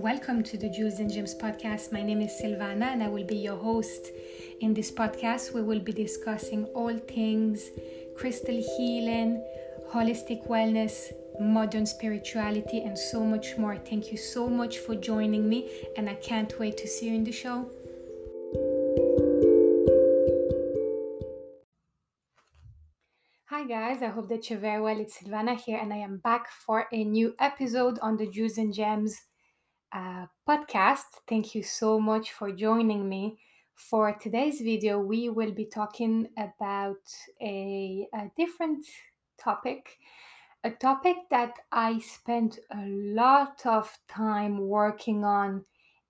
Welcome to the Jewels and Gems podcast. My name is Sylvana and I will be your host. In this podcast, we will be discussing all things crystal healing, holistic wellness, modern spirituality, and so much more. Thank you so much for joining me, and I can't wait to see you in the show. Hi guys, I hope that you're very well. It's Sylvana here, and I am back for a new episode on the Jewels and Gems uh, podcast. Thank you so much for joining me. For today's video, we will be talking about a, a different topic, a topic that I spent a lot of time working on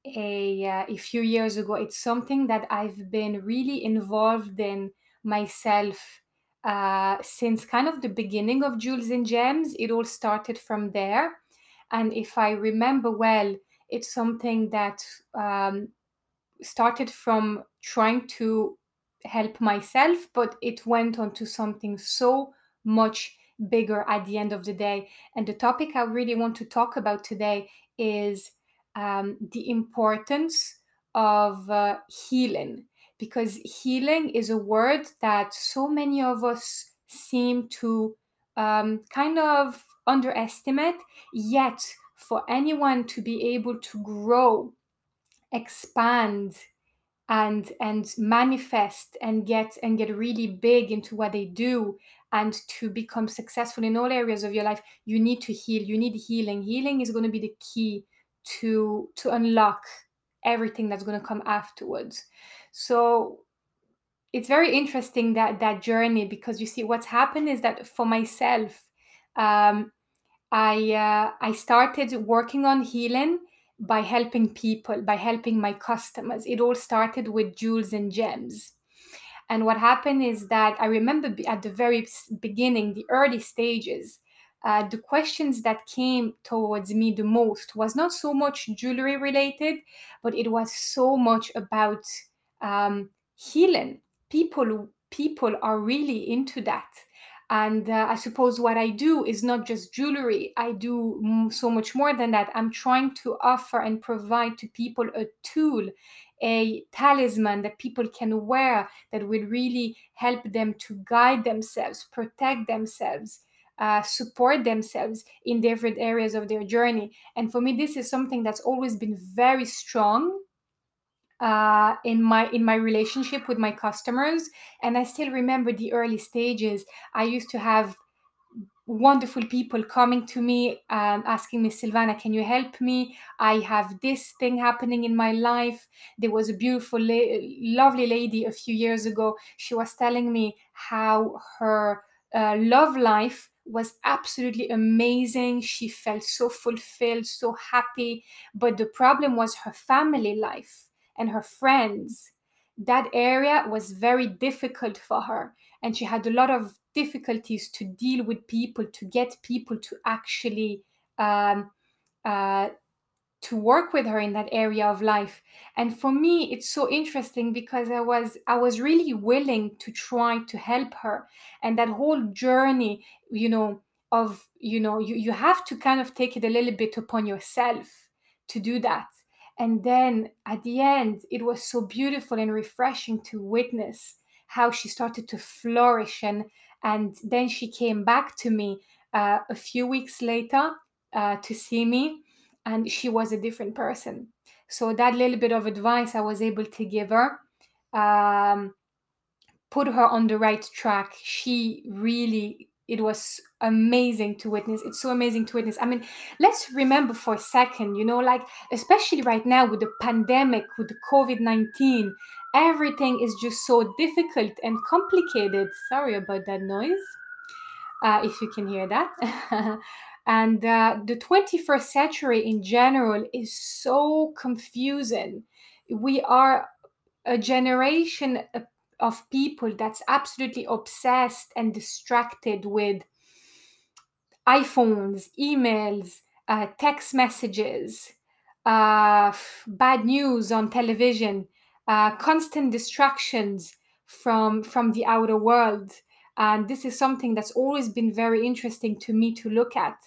a, uh, a few years ago. It's something that I've been really involved in myself uh, since kind of the beginning of Jewels and Gems. It all started from there. And if I remember well, it's something that um, started from trying to help myself, but it went on to something so much bigger at the end of the day. And the topic I really want to talk about today is um, the importance of uh, healing, because healing is a word that so many of us seem to um, kind of underestimate, yet for anyone to be able to grow, expand, and and manifest and get and get really big into what they do and to become successful in all areas of your life you need to heal. You need healing. Healing is going to be the key to to unlock everything that's going to come afterwards. So it's very interesting that that journey because you see what's happened is that for myself um, I uh, I started working on healing by helping people, by helping my customers. It all started with jewels and gems. And what happened is that I remember at the very beginning, the early stages, uh, the questions that came towards me the most was not so much jewelry related, but it was so much about um, healing. People people are really into that and uh, i suppose what i do is not just jewelry. I do so much more than that. I'm trying to offer and provide to people a tool a talisman that people can wear that will really help them to guide themselves protect themselves uh, support themselves in different areas of their journey. And for me this is something that's always been very strong uh, in my in my relationship with my customers and i still remember the early stages. I used to have wonderful people coming to me um, asking me sylvana can you help me? I have this thing happening in my life. There was a beautiful la- lovely lady a few years ago. She was telling me how her uh, love life was absolutely amazing. She felt so fulfilled so happy. But the problem was her family life and her friends, that area was very difficult for her. And she had a lot of difficulties to deal with people, to get people to actually um, uh, to work with her in that area of life. And for me it's so interesting because i was i was really willing to try to help her. And that whole journey you know of you know you, you have to kind of take it a little bit upon yourself to do that and then at the end, it was so beautiful and refreshing to witness how she started to flourish. And, and then she came back to me uh, a few weeks later uh, to see me, and she was a different person. So, that little bit of advice I was able to give her um, put her on the right track. She really it was amazing to witness. It's so amazing to witness. I mean, let's remember for a second, you know, like, especially right now with the pandemic, with the COVID 19, everything is just so difficult and complicated. Sorry about that noise, uh, if you can hear that. and uh, the 21st century in general is so confusing. We are a generation, a of people that's absolutely obsessed and distracted with iPhones, emails, uh, text messages, uh, bad news on television, uh, constant distractions from from the outer world. And this is something that's always been very interesting to me to look at.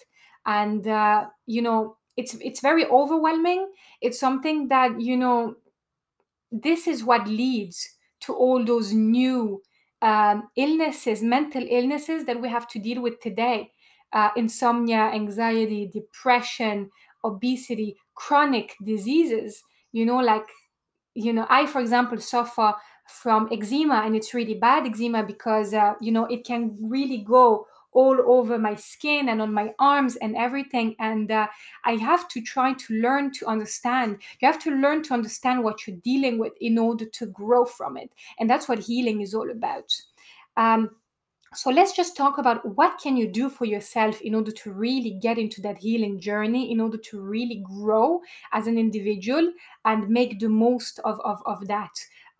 And uh, you know, it's it's very overwhelming it's something that you know this is what leads to all those new um, illnesses mental illnesses that we have to deal with today. Uh, insomnia anxiety depression obesity chronic diseases. You know like you know i for example suffer from eczema and it's really bad eczema because uh, you know it can really go all over my skin and on my arms and everything. And uh, i have to try to learn to understand. You have to learn to understand what you're dealing with in order to grow from it. And that's what healing is all about. Um, so let's just talk about what can you do for yourself in order to really get into that healing journey in order to really grow as an individual and make the most of, of, of that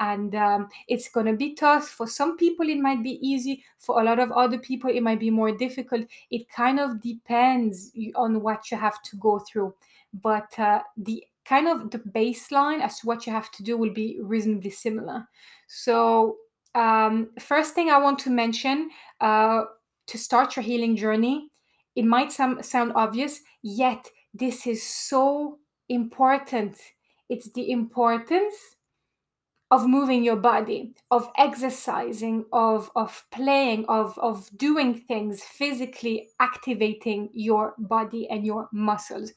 and um, it's going to be tough. For some people it might be easy. For a lot of other people it might be more difficult. It kind of depends on what you have to go through. But uh, the kind of the baseline as to what you have to do will be reasonably similar. So um, first thing I want to mention uh, to start your healing journey, it might some, sound obvious, yet this is so important. It's the importance of moving your body, of exercising, of, of playing, of, of doing things, physically activating your body and your muscles.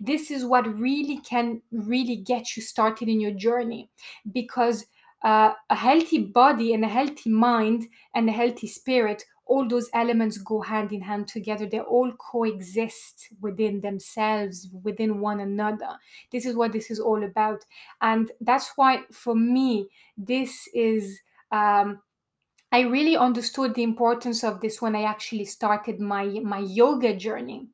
This is what really can really get you started in your journey because uh, a healthy body and a healthy mind and a healthy spirit all those elements go hand in hand together. They all coexist within themselves within one another. This is what this is all about. And that's why for me this is um, i really understood the importance of this when i actually started my my yoga journey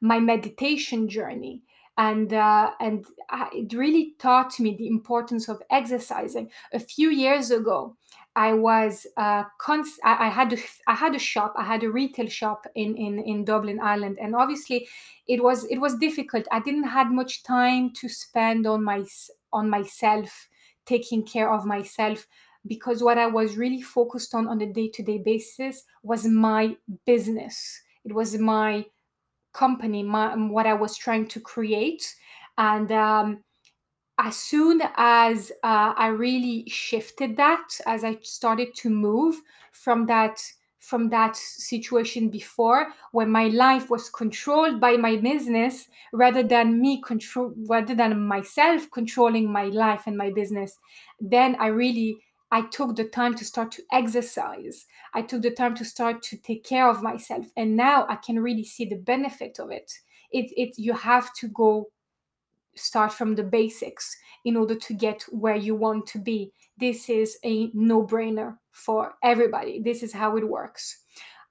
my meditation journey. And uh, and it really taught me the importance of exercising. A few years ago, I was uh, cons- I, I had a, I had a shop, I had a retail shop in, in in Dublin, Ireland, and obviously, it was it was difficult. I didn't had much time to spend on my on myself, taking care of myself because what I was really focused on on a day to day basis was my business. It was my company, my, what I was trying to create. And um, as soon as uh, I really shifted that, as I started to move from that from that situation before when my life was controlled by my business rather than me control rather than myself controlling my life and my business then i really I took the time to start to exercise. I took the time to start to take care of myself. And now I can really see the benefit of it. It, it you have to go start from the basics in order to get where you want to be. This is a no-brainer for everybody. This is how it works.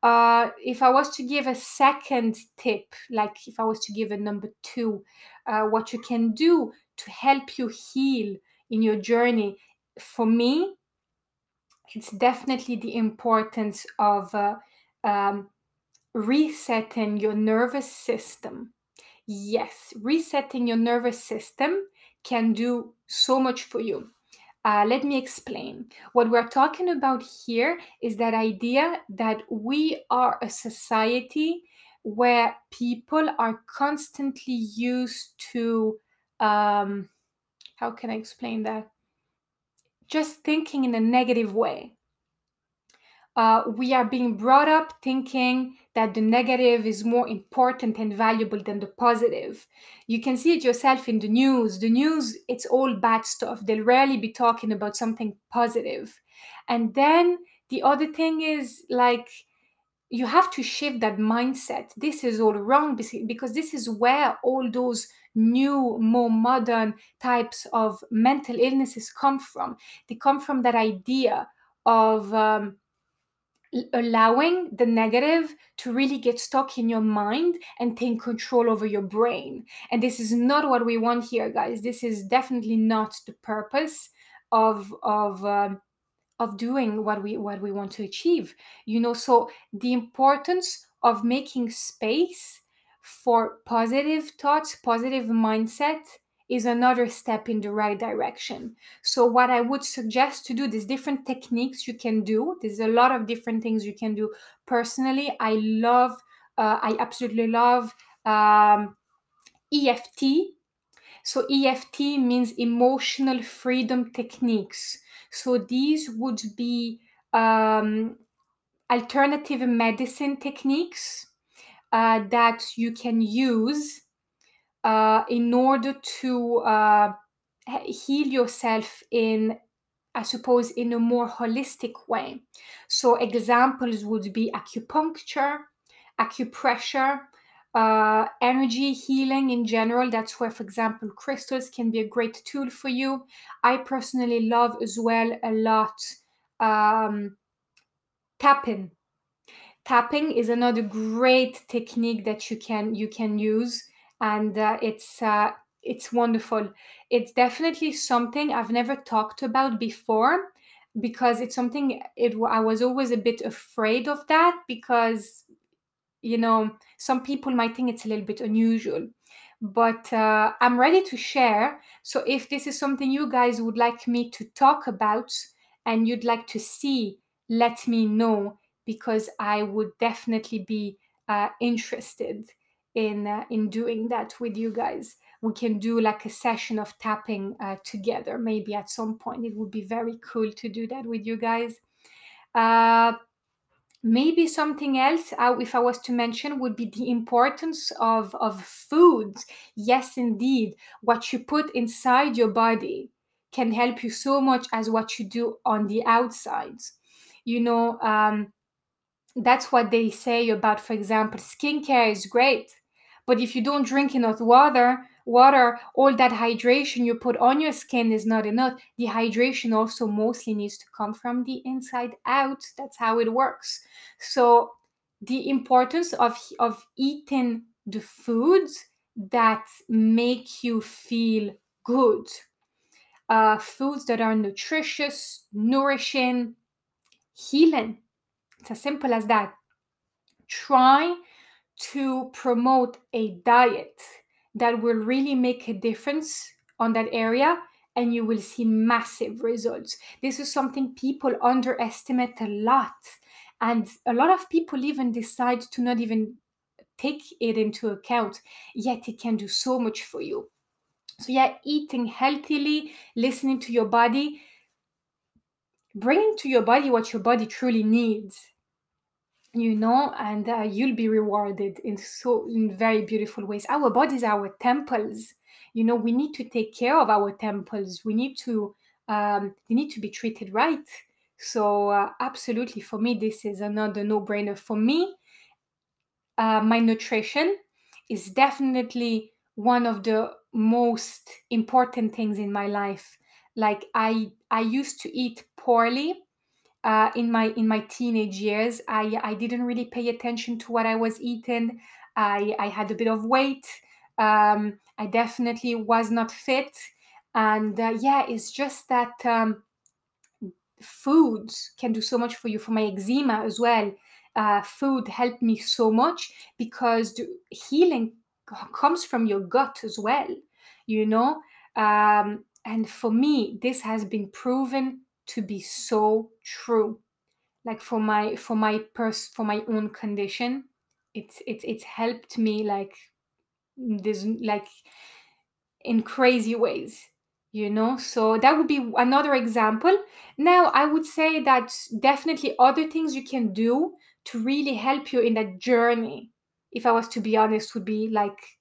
Uh, if I was to give a second tip, like if I was to give a number two, uh, what you can do to help you heal in your journey, for me, it's definitely the importance of uh, um, resetting your nervous system. Yes, resetting your nervous system can do so much for you. Uh, let me explain. What we're talking about here is that idea that we are a society where people are constantly used to, um, how can I explain that? just thinking in a negative way. Uh, we are being brought up thinking that the negative is more important and valuable than the positive. You can see it yourself in the news. The news, it's all bad stuff. They'll rarely be talking about something positive. And then the other thing is like, you have to shift that mindset. This is all wrong because this is where all those new, more modern types of mental illnesses come from. They come from that idea of um, allowing the negative to really get stuck in your mind and take control over your brain. And this is not what we want here, guys. This is definitely not the purpose of of um, of doing what we what we want to achieve you know so the importance of making space for positive thoughts positive mindset is another step in the right direction so what i would suggest to do there's different techniques you can do there's a lot of different things you can do personally i love uh, i absolutely love um, EFT. So, EFT means emotional freedom techniques. So, these would be um, alternative medicine techniques uh, that you can use uh, in order to uh, heal yourself in I suppose, in a more holistic way. So, examples would be acupuncture, acupressure, uh, energy healing in general. That's where, for example, crystals can be a great tool for you. I personally love as well a lot um, tapping. Tapping is another great technique that you can you can use, and uh, it's uh, it's wonderful. It's definitely something I've never talked about before because it's something it I was always a bit afraid of that because you know some people might think it's a little bit unusual. But uh, i'm ready to share. So if this is something you guys would like me to talk about and you'd like to see let me know because i would definitely be uh, interested in uh, in doing that with you guys. We can do like a session of tapping uh, together. Maybe at some point it would be very cool to do that with you guys. Uh, maybe something else uh, if i was to mention would be the importance of of food yes indeed what you put inside your body can help you so much as what you do on the outside you know um, that's what they say about for example skincare is great but if you don't drink enough water water all that hydration you put on your skin is not enough. The hydration also mostly needs to come from the inside out. That's how it works. So the importance of of eating the foods that make you feel good uh, foods that are nutritious nourishing healing. It's as simple as that. Try to promote a diet that will really make a difference on that area and you will see massive results. This is something people underestimate a lot. And a lot of people even decide to not even take it into account, yet it can do so much for you. So, yeah, eating healthily, listening to your body, bringing to your body what your body truly needs you know and uh, you'll be rewarded in so in very beautiful ways. Our bodies our temples. You know we need to take care of our temples. We need to um, they need to be treated right. So uh, absolutely for me this is another no-brainer. For me uh, my nutrition is definitely one of the most important things in my life. Like i i used to eat poorly uh, in my in my teenage years i i didn't really pay attention to what i was eating. I i had a bit of weight. Um, i definitely was not fit. And uh, yeah it's just that um, foods can do so much for you for my eczema as well. Uh, food helped me so much because healing comes from your gut as well you know? Um, and for me this has been proven to be so true. Like for my for my pers for my own condition it's it's it's helped me like this like in crazy ways you know? So that would be another example. Now i would say that definitely other things you can do to really help you in that journey if i was to be honest would be like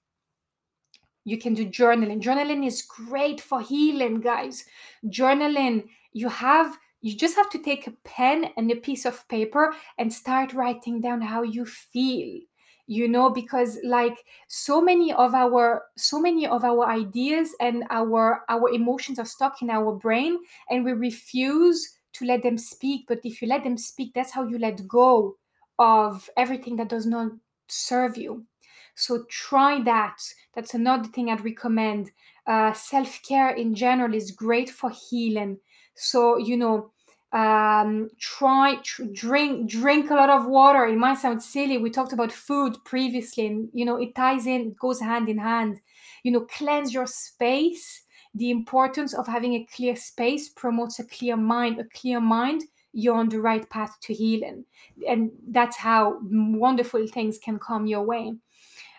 you can do journaling. Journaling is great for healing guys. Journaling you have you just have to take a pen and a piece of paper and start writing down how you feel you know because like so many of our so many of our ideas and our our emotions are stuck in our brain and we refuse to let them speak. But if you let them speak that's how you let go of everything that does not serve you so try that. That's another thing i'd recommend. Uh, self-care in general is great for healing. So you know um, try tr- drink drink a lot of water. It might sound silly. We talked about food previously and you know it ties in it goes hand in hand. You know cleanse your space. The importance of having a clear space promotes a clear mind a clear mind. You're on the right path to healing. And that's how wonderful things can come your way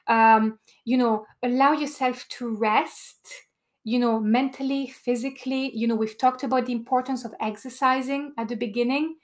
um, you know allow yourself to rest you know mentally physically. You know we've talked about the importance of exercising at the beginning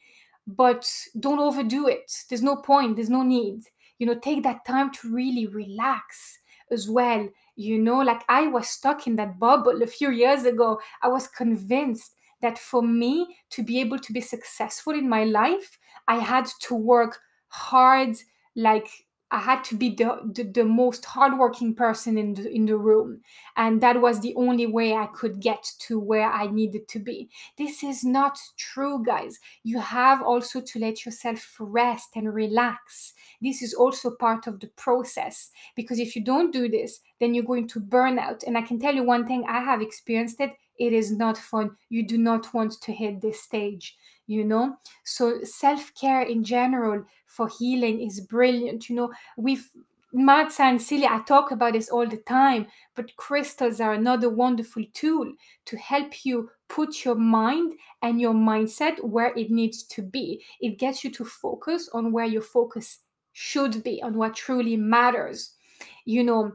but don't overdo it. There's no point there's no need. You know take that time to really relax as well you know? Like i was stuck in that bubble a few years ago. I was convinced that for me to be able to be successful in my life i had to work hard like I had to be the, the, the, most hardworking person in the, in the room. And that was the only way I could get to where I needed to be. This is not true, guys. You have also to let yourself rest and relax. This is also part of the process. Because if you don't do this, then you're going to burn out. And I can tell you one thing I have experienced it. It is not fun. You do not want to hit this stage you know? So self-care in general for healing is brilliant you know? We've mad sound silly i talk about this all the time but crystals are another wonderful tool to help you put your mind and your mindset where it needs to be. It gets you to focus on where your focus should be on what truly matters. You know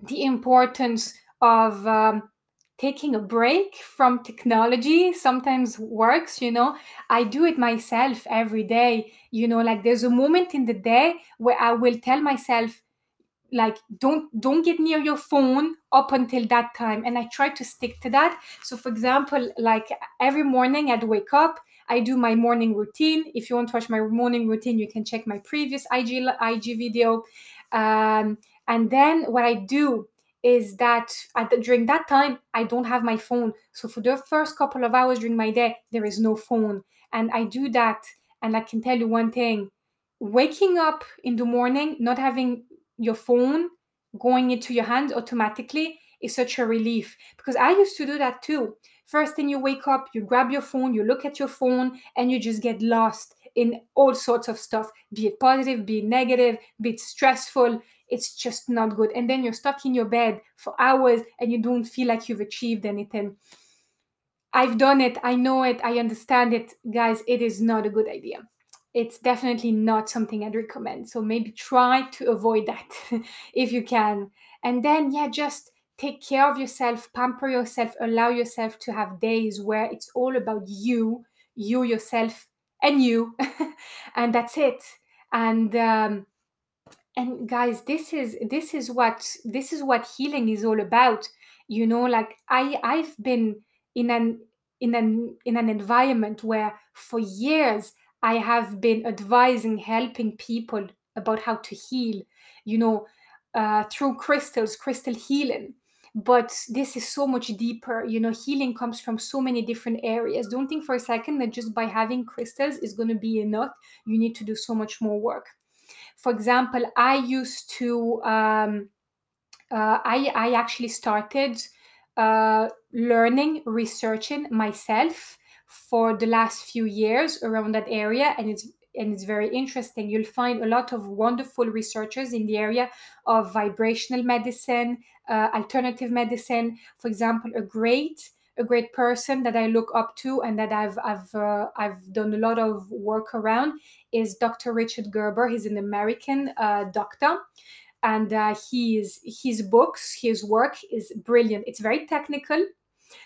the importance of um, taking a break from technology sometimes works you know. I do it myself every day you know like there's a moment in the day where i will tell myself like don't don't get near your phone up until that time and i try to stick to that. So for example like every morning i'd wake up i do my morning routine. If you want to watch my morning routine you can check my previous ig ig video. Um, and then what i do is that at the, during that time I don't have my phone. So for the first couple of hours during my day, there is no phone, and I do that. And I can tell you one thing: waking up in the morning, not having your phone going into your hand automatically is such a relief because I used to do that too. First thing you wake up, you grab your phone, you look at your phone, and you just get lost in all sorts of stuff, be it positive, be it negative, be it stressful it's just not good. And then you're stuck in your bed for hours and you don't feel like you've achieved anything. I've done it. I know it. I understand it. Guys, it is not a good idea. It's definitely not something I'd recommend. So maybe try to avoid that if you can. And then, yeah, just take care of yourself, pamper yourself, allow yourself to have days where it's all about you, you yourself, and you. and that's it. And, um, and guys this is this is what this is what healing is all about. You know like i i've been in an in an in an environment where for years i have been advising helping people about how to heal you know uh, through crystals crystal healing. But this is so much deeper. You know healing comes from so many different areas. Don't think for a second that just by having crystals is going to be enough. You need to do so much more work for example, I used to, um, uh, I, I actually started uh, learning, researching myself for the last few years around that area, and it's and it's very interesting. You'll find a lot of wonderful researchers in the area of vibrational medicine, uh, alternative medicine. For example, a great a great person that I look up to and that I've I've uh, I've done a lot of work around is Dr. Richard Gerber. He's an American uh, doctor, and uh, his his books, his work is brilliant. It's very technical,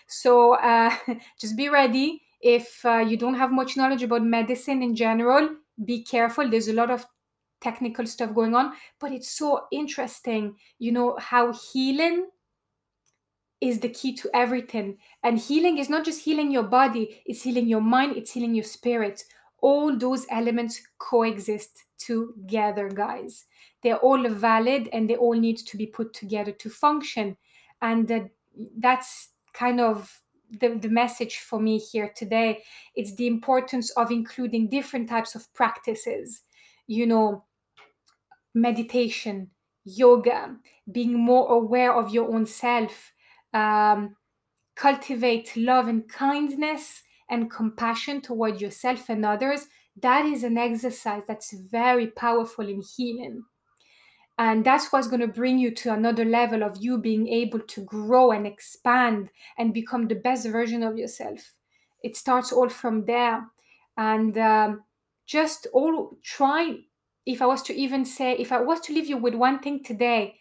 so uh, just be ready. If uh, you don't have much knowledge about medicine in general, be careful. There's a lot of technical stuff going on, but it's so interesting. You know how healing is the key to everything. And healing is not just healing your body, it's healing your mind, it's healing your spirit. All those elements coexist together, guys. They're all valid and they all need to be put together to function. And uh, that's kind of the, the message for me here today. It's the importance of including different types of practices, you know, meditation, yoga, being more aware of your own self, um, cultivate love and kindness and compassion toward yourself and others, that is an exercise that's very powerful in healing. And that's what's going to bring you to another level of you being able to grow and expand and become the best version of yourself. It starts all from there. And um, just all try if I was to even say, if I was to leave you with one thing today,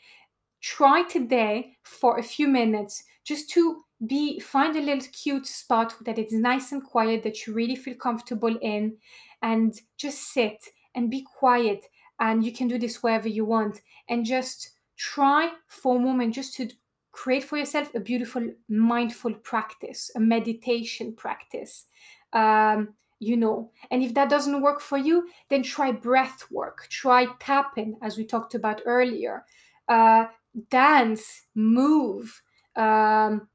try today for a few minutes just to be find a little cute spot that is nice and quiet that you really feel comfortable in and just sit and be quiet and you can do this wherever you want. And just try for a moment just to create for yourself a beautiful mindful practice a meditation practice um, you know. And if that doesn't work for you then try breath work. Try tapping as we talked about earlier. Uh, dance move um,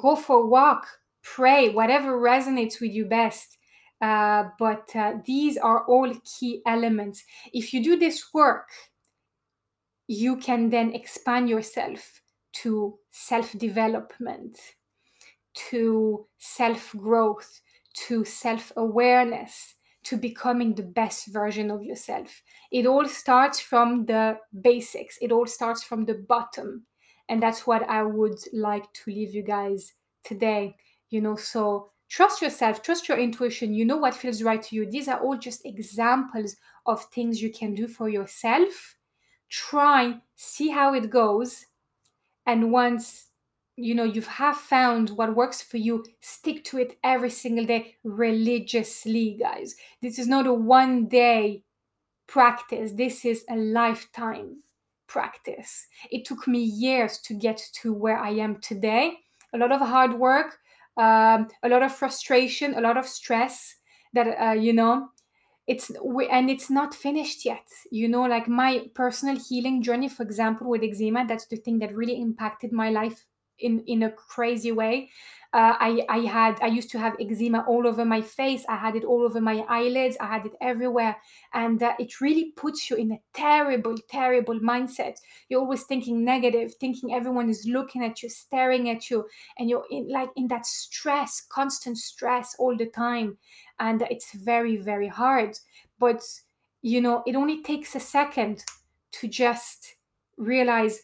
go for a walk pray whatever resonates with you best. Uh, but uh, these are all key elements. If you do this work you can then expand yourself to self development to self growth to self awareness, to becoming the best version of yourself. It all starts from the basics, it all starts from the bottom. And that's what I would like to leave you guys today. You know, so trust yourself, trust your intuition. You know what feels right to you. These are all just examples of things you can do for yourself. Try, see how it goes. And once you know you have found what works for you stick to it every single day religiously guys. This is not a one day practice. This is a lifetime practice. It took me years to get to where i am today. A lot of hard work um, a lot of frustration a lot of stress that uh, you know it's we, and it's not finished yet. You know like my personal healing journey for example with eczema that's the thing that really impacted my life in in a crazy way. Uh, I I had I used to have eczema all over my face. I had it all over my eyelids. I had it everywhere, and uh, it really puts you in a terrible, terrible mindset. You're always thinking negative, thinking everyone is looking at you, staring at you, and you're in like in that stress, constant stress all the time, and it's very very hard. But you know, it only takes a second to just realize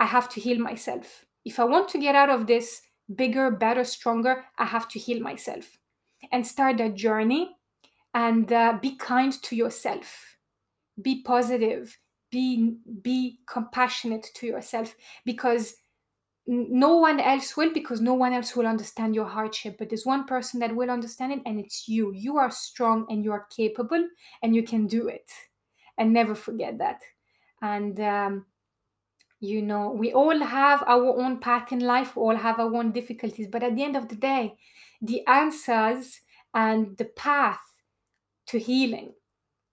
I have to heal myself if I want to get out of this bigger, better, stronger, I have to heal myself and start that journey and uh, be kind to yourself. Be positive. Be be compassionate to yourself because no one else will because no one else will understand your hardship but there's one person that will understand it and it's you you are strong and you are capable and you can do it and never forget that and um, you know we all have our own path in life we all have our own difficulties but at the end of the day the answers and the path to healing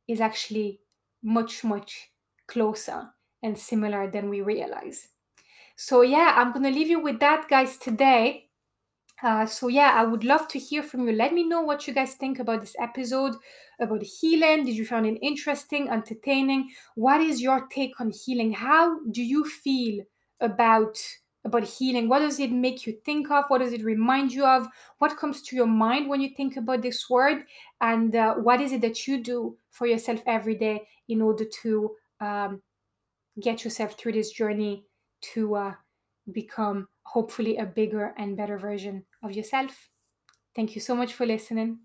is actually much much closer and similar than we realize. So yeah i'm going to leave you with that guys today uh, so yeah, I would love to hear from you. Let me know what you guys think about this episode, about healing. Did you find it interesting, entertaining? What is your take on healing? How do you feel about about healing? What does it make you think of? What does it remind you of? What comes to your mind when you think about this word? And uh, what is it that you do for yourself every day in order to um, get yourself through this journey to uh, become hopefully a bigger and better version of yourself. Thank you so much for listening.